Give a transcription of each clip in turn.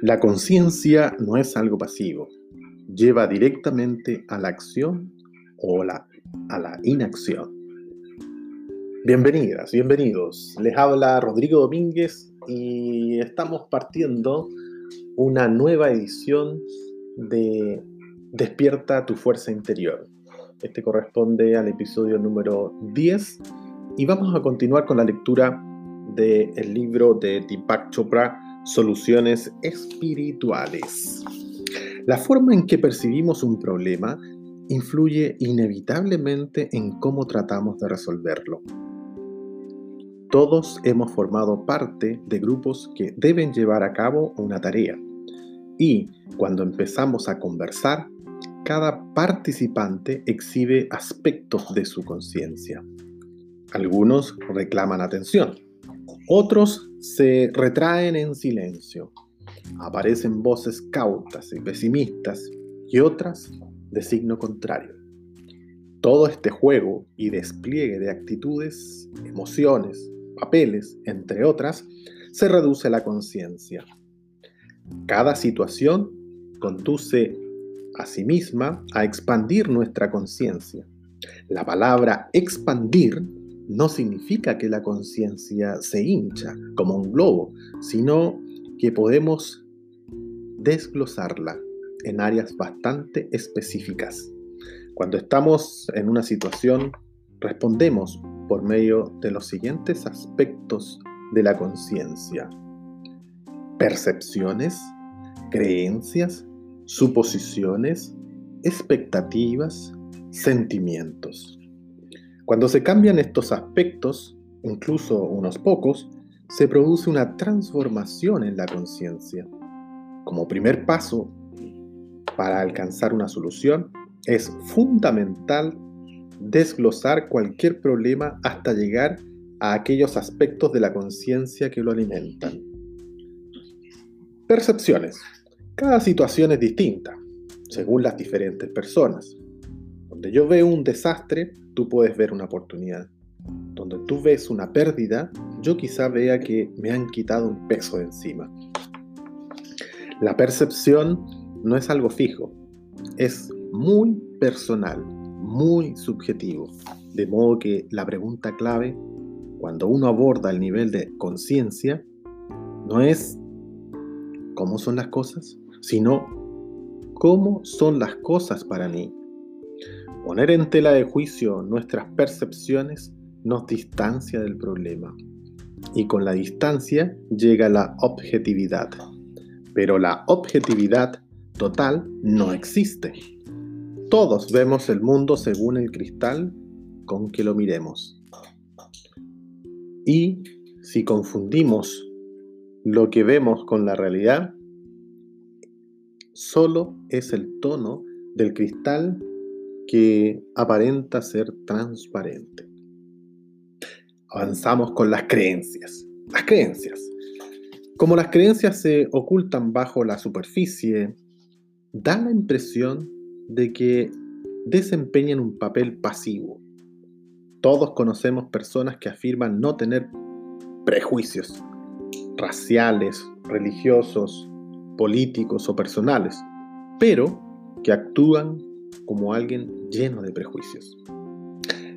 La conciencia no es algo pasivo, lleva directamente a la acción o a la inacción. Bienvenidas, bienvenidos. Les habla Rodrigo Domínguez y estamos partiendo una nueva edición de Despierta tu fuerza interior. Este corresponde al episodio número 10 y vamos a continuar con la lectura del libro de Deepak Chopra Soluciones espirituales. La forma en que percibimos un problema influye inevitablemente en cómo tratamos de resolverlo. Todos hemos formado parte de grupos que deben llevar a cabo una tarea. Y cuando empezamos a conversar, cada participante exhibe aspectos de su conciencia. Algunos reclaman atención, otros se retraen en silencio. Aparecen voces cautas y pesimistas y otras de signo contrario. Todo este juego y despliegue de actitudes, emociones, papeles, entre otras, se reduce a la conciencia. Cada situación conduce a sí misma a expandir nuestra conciencia. La palabra expandir no significa que la conciencia se hincha como un globo, sino que podemos desglosarla en áreas bastante específicas. Cuando estamos en una situación, respondemos por medio de los siguientes aspectos de la conciencia. Percepciones, creencias, suposiciones, expectativas, sentimientos. Cuando se cambian estos aspectos, incluso unos pocos, se produce una transformación en la conciencia. Como primer paso para alcanzar una solución, es fundamental desglosar cualquier problema hasta llegar a aquellos aspectos de la conciencia que lo alimentan. Percepciones. Cada situación es distinta, según las diferentes personas. Donde yo veo un desastre, tú puedes ver una oportunidad. Donde tú ves una pérdida, yo quizá vea que me han quitado un peso de encima. La percepción no es algo fijo, es muy personal, muy subjetivo. De modo que la pregunta clave, cuando uno aborda el nivel de conciencia, no es cómo son las cosas, sino cómo son las cosas para mí. Poner en tela de juicio nuestras percepciones nos distancia del problema. Y con la distancia llega la objetividad. Pero la objetividad total no existe. Todos vemos el mundo según el cristal con que lo miremos. Y si confundimos lo que vemos con la realidad, solo es el tono del cristal que aparenta ser transparente. Avanzamos con las creencias. Las creencias. Como las creencias se ocultan bajo la superficie, da la impresión de que desempeñan un papel pasivo. Todos conocemos personas que afirman no tener prejuicios raciales, religiosos, políticos o personales, pero que actúan como alguien lleno de prejuicios.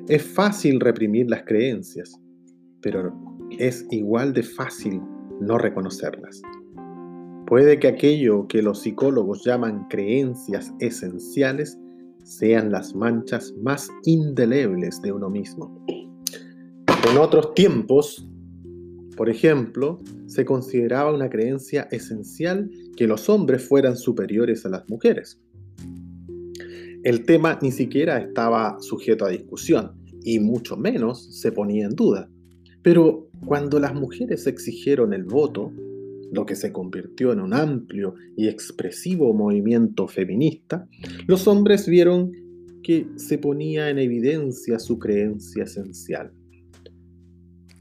Es fácil reprimir las creencias, pero es igual de fácil no reconocerlas. Puede que aquello que los psicólogos llaman creencias esenciales sean las manchas más indelebles de uno mismo. En otros tiempos, por ejemplo, se consideraba una creencia esencial que los hombres fueran superiores a las mujeres el tema ni siquiera estaba sujeto a discusión y mucho menos se ponía en duda. Pero cuando las mujeres exigieron el voto, lo que se convirtió en un amplio y expresivo movimiento feminista, los hombres vieron que se ponía en evidencia su creencia esencial.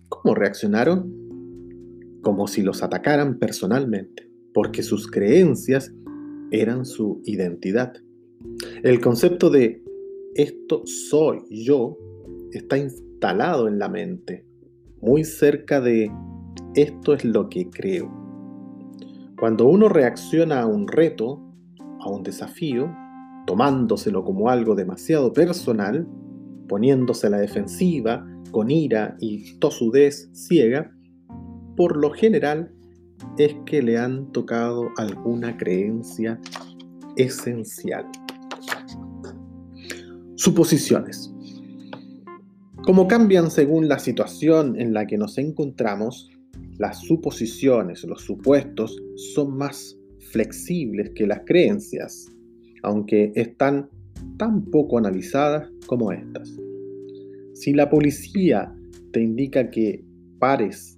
¿Cómo reaccionaron? Como si los atacaran personalmente, porque sus creencias eran su identidad. El concepto de esto soy yo está instalado en la mente, muy cerca de esto es lo que creo. Cuando uno reacciona a un reto, a un desafío, tomándoselo como algo demasiado personal, poniéndose a la defensiva, con ira y tosudez ciega, por lo general es que le han tocado alguna creencia esencial. Suposiciones. Como cambian según la situación en la que nos encontramos, las suposiciones, los supuestos, son más flexibles que las creencias, aunque están tan poco analizadas como estas. Si la policía te indica que pares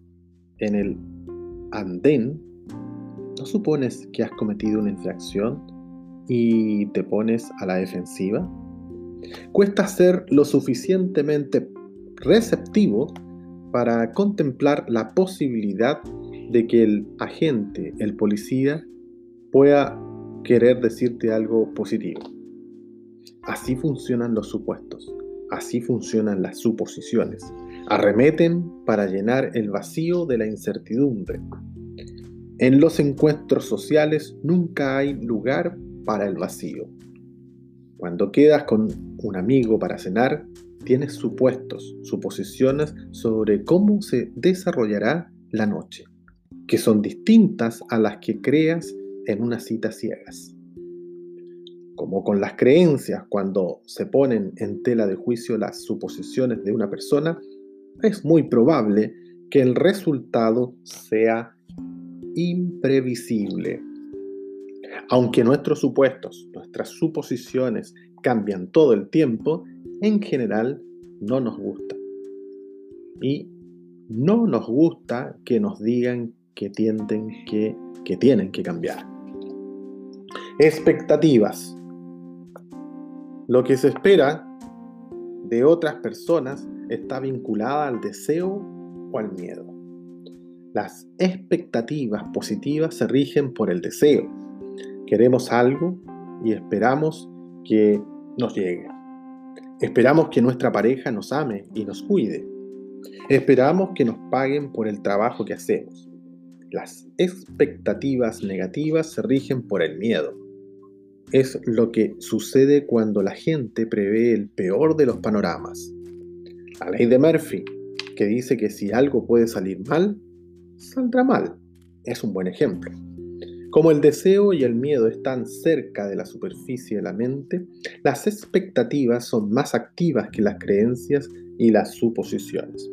en el andén, ¿no supones que has cometido una infracción y te pones a la defensiva? Cuesta ser lo suficientemente receptivo para contemplar la posibilidad de que el agente, el policía, pueda querer decirte algo positivo. Así funcionan los supuestos, así funcionan las suposiciones. Arremeten para llenar el vacío de la incertidumbre. En los encuentros sociales nunca hay lugar para el vacío. Cuando quedas con un amigo para cenar, tienes supuestos, suposiciones sobre cómo se desarrollará la noche, que son distintas a las que creas en una cita ciegas. Como con las creencias, cuando se ponen en tela de juicio las suposiciones de una persona, es muy probable que el resultado sea imprevisible. Aunque nuestros supuestos, nuestras suposiciones cambian todo el tiempo, en general no nos gusta. Y no nos gusta que nos digan que, que tienen que cambiar. Expectativas. Lo que se espera de otras personas está vinculada al deseo o al miedo. Las expectativas positivas se rigen por el deseo. Queremos algo y esperamos que nos llegue. Esperamos que nuestra pareja nos ame y nos cuide. Esperamos que nos paguen por el trabajo que hacemos. Las expectativas negativas se rigen por el miedo. Es lo que sucede cuando la gente prevé el peor de los panoramas. La ley de Murphy, que dice que si algo puede salir mal, saldrá mal, es un buen ejemplo. Como el deseo y el miedo están cerca de la superficie de la mente, las expectativas son más activas que las creencias y las suposiciones.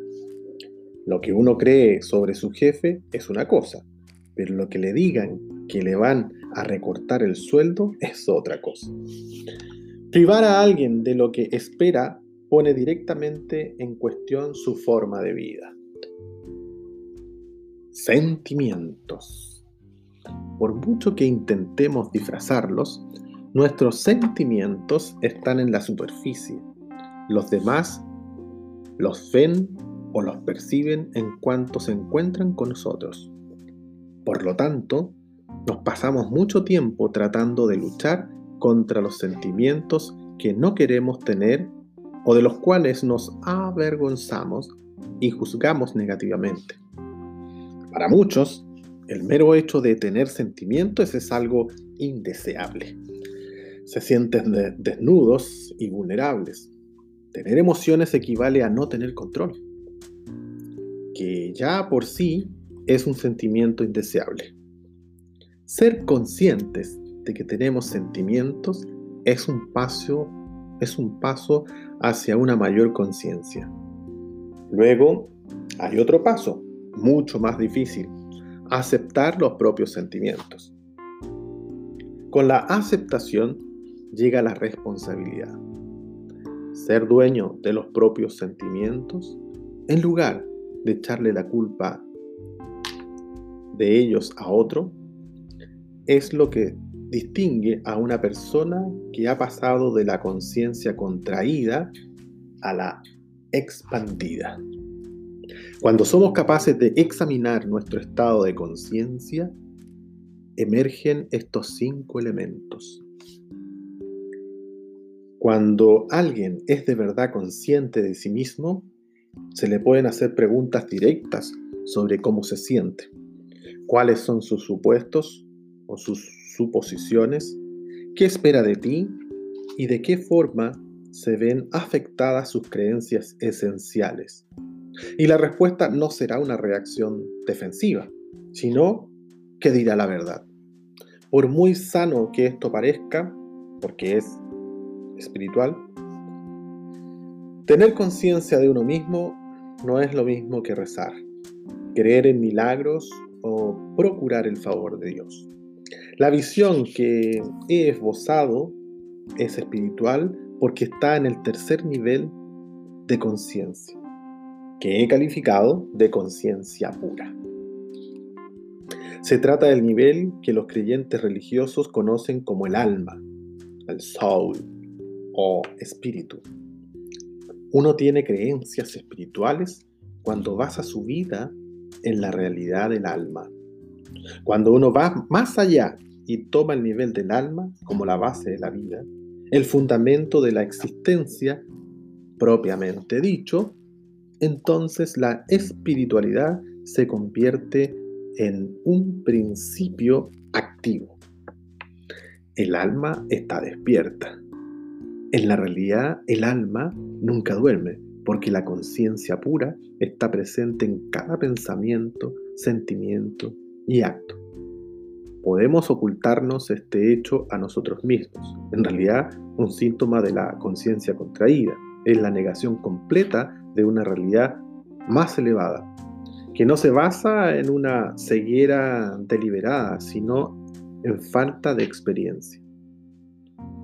Lo que uno cree sobre su jefe es una cosa, pero lo que le digan que le van a recortar el sueldo es otra cosa. Privar a alguien de lo que espera pone directamente en cuestión su forma de vida. Sentimientos. Por mucho que intentemos disfrazarlos, nuestros sentimientos están en la superficie. Los demás los ven o los perciben en cuanto se encuentran con nosotros. Por lo tanto, nos pasamos mucho tiempo tratando de luchar contra los sentimientos que no queremos tener o de los cuales nos avergonzamos y juzgamos negativamente. Para muchos, el mero hecho de tener sentimientos es algo indeseable. Se sienten desnudos y vulnerables. Tener emociones equivale a no tener control, que ya por sí es un sentimiento indeseable. Ser conscientes de que tenemos sentimientos es un paso, es un paso hacia una mayor conciencia. Luego hay otro paso, mucho más difícil, aceptar los propios sentimientos. Con la aceptación llega la responsabilidad. Ser dueño de los propios sentimientos en lugar de echarle la culpa de ellos a otro es lo que distingue a una persona que ha pasado de la conciencia contraída a la expandida. Cuando somos capaces de examinar nuestro estado de conciencia, emergen estos cinco elementos. Cuando alguien es de verdad consciente de sí mismo, se le pueden hacer preguntas directas sobre cómo se siente. cuáles son sus supuestos o sus suposiciones, qué espera de ti y de qué forma se ven afectadas sus creencias esenciales. Y la respuesta no será una reacción defensiva, sino que dirá la verdad. Por muy sano que esto parezca, porque es espiritual, tener conciencia de uno mismo no es lo mismo que rezar, creer en milagros o procurar el favor de Dios. La visión que he esbozado es espiritual porque está en el tercer nivel de conciencia, que he calificado de conciencia pura. Se trata del nivel que los creyentes religiosos conocen como el alma, el soul o espíritu. Uno tiene creencias espirituales cuando basa su vida en la realidad del alma. Cuando uno va más allá y toma el nivel del alma como la base de la vida, el fundamento de la existencia propiamente dicho, entonces la espiritualidad se convierte en un principio activo. El alma está despierta. En la realidad, el alma nunca duerme, porque la conciencia pura está presente en cada pensamiento, sentimiento y acto podemos ocultarnos este hecho a nosotros mismos. En realidad, un síntoma de la conciencia contraída es la negación completa de una realidad más elevada, que no se basa en una ceguera deliberada, sino en falta de experiencia.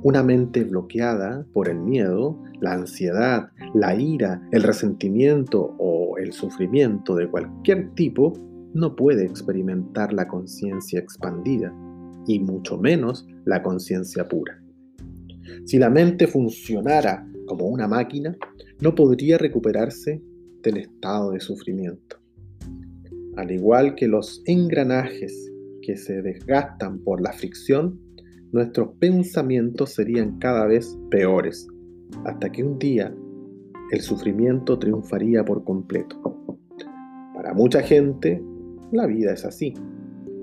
Una mente bloqueada por el miedo, la ansiedad, la ira, el resentimiento o el sufrimiento de cualquier tipo no puede experimentar la conciencia expandida, y mucho menos la conciencia pura. Si la mente funcionara como una máquina, no podría recuperarse del estado de sufrimiento. Al igual que los engranajes que se desgastan por la fricción, nuestros pensamientos serían cada vez peores, hasta que un día el sufrimiento triunfaría por completo. Para mucha gente, la vida es así.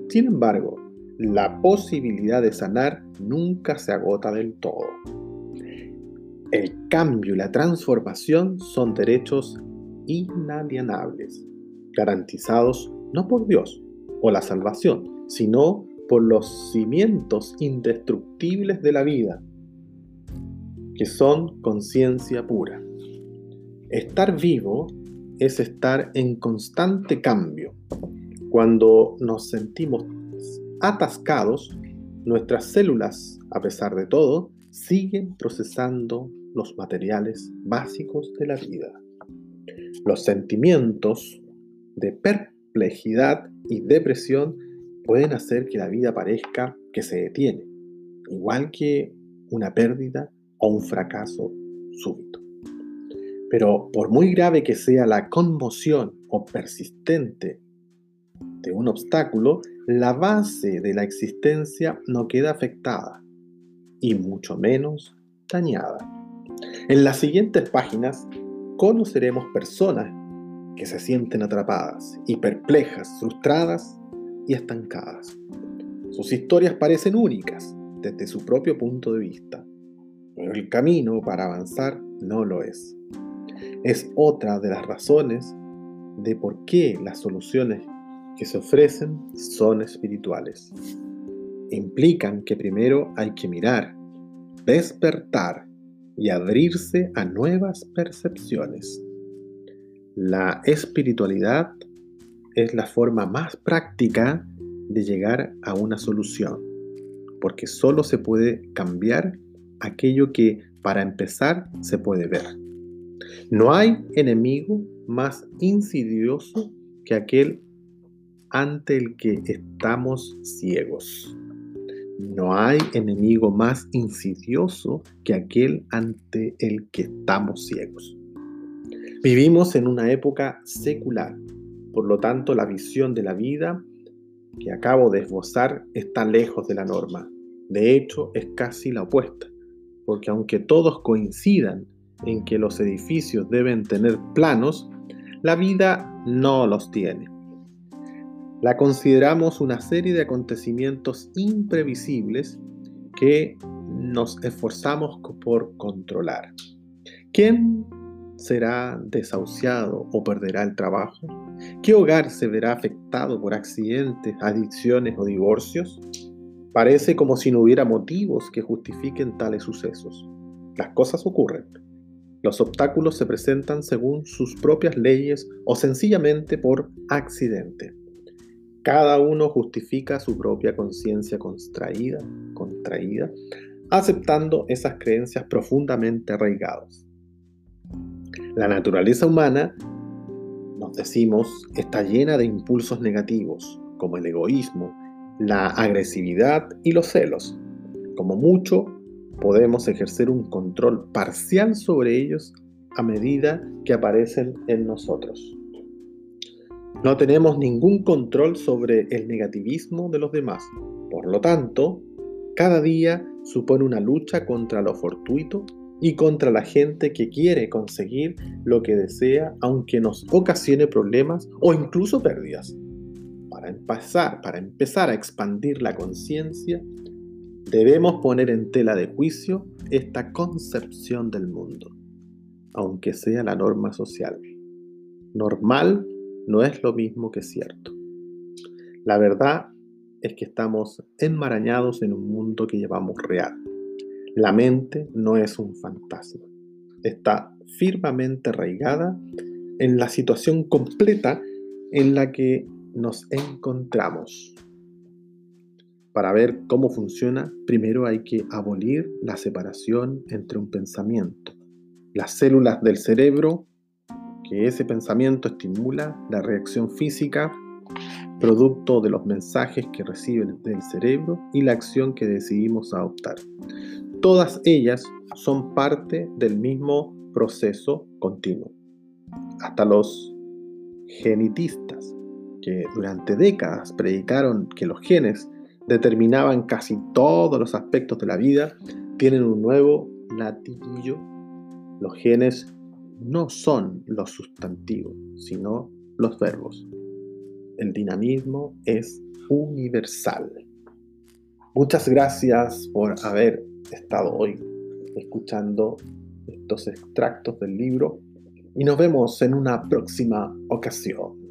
Sin embargo, la posibilidad de sanar nunca se agota del todo. El cambio y la transformación son derechos inalienables, garantizados no por Dios o la salvación, sino por los cimientos indestructibles de la vida, que son conciencia pura. Estar vivo es estar en constante cambio, cuando nos sentimos atascados, nuestras células, a pesar de todo, siguen procesando los materiales básicos de la vida. Los sentimientos de perplejidad y depresión pueden hacer que la vida parezca que se detiene, igual que una pérdida o un fracaso súbito. Pero por muy grave que sea la conmoción o persistente de un obstáculo, la base de la existencia no queda afectada y mucho menos dañada. En las siguientes páginas conoceremos personas que se sienten atrapadas y perplejas, frustradas y estancadas. Sus historias parecen únicas desde su propio punto de vista, pero el camino para avanzar no lo es. Es otra de las razones de por qué las soluciones que se ofrecen son espirituales. Implican que primero hay que mirar, despertar y abrirse a nuevas percepciones. La espiritualidad es la forma más práctica de llegar a una solución, porque solo se puede cambiar aquello que para empezar se puede ver. No hay enemigo más insidioso que aquel ante el que estamos ciegos. No hay enemigo más insidioso que aquel ante el que estamos ciegos. Vivimos en una época secular, por lo tanto la visión de la vida que acabo de esbozar está lejos de la norma. De hecho, es casi la opuesta, porque aunque todos coincidan en que los edificios deben tener planos, la vida no los tiene. La consideramos una serie de acontecimientos imprevisibles que nos esforzamos por controlar. ¿Quién será desahuciado o perderá el trabajo? ¿Qué hogar se verá afectado por accidentes, adicciones o divorcios? Parece como si no hubiera motivos que justifiquen tales sucesos. Las cosas ocurren. Los obstáculos se presentan según sus propias leyes o sencillamente por accidente. Cada uno justifica su propia conciencia contraída, contraída, aceptando esas creencias profundamente arraigadas. La naturaleza humana, nos decimos, está llena de impulsos negativos, como el egoísmo, la agresividad y los celos. Como mucho, podemos ejercer un control parcial sobre ellos a medida que aparecen en nosotros. No tenemos ningún control sobre el negativismo de los demás. Por lo tanto, cada día supone una lucha contra lo fortuito y contra la gente que quiere conseguir lo que desea aunque nos ocasione problemas o incluso pérdidas. Para empezar, para empezar a expandir la conciencia, debemos poner en tela de juicio esta concepción del mundo, aunque sea la norma social. Normal no es lo mismo que cierto. La verdad es que estamos enmarañados en un mundo que llevamos real. La mente no es un fantasma. Está firmemente arraigada en la situación completa en la que nos encontramos. Para ver cómo funciona, primero hay que abolir la separación entre un pensamiento, las células del cerebro, que ese pensamiento estimula la reacción física producto de los mensajes que reciben del cerebro y la acción que decidimos adoptar. Todas ellas son parte del mismo proceso continuo. Hasta los genitistas, que durante décadas predicaron que los genes determinaban casi todos los aspectos de la vida, tienen un nuevo latiguillo. Los genes no son los sustantivos, sino los verbos el dinamismo es universal. Muchas gracias por haber estado hoy escuchando estos extractos del libro y nos vemos en una próxima ocasión.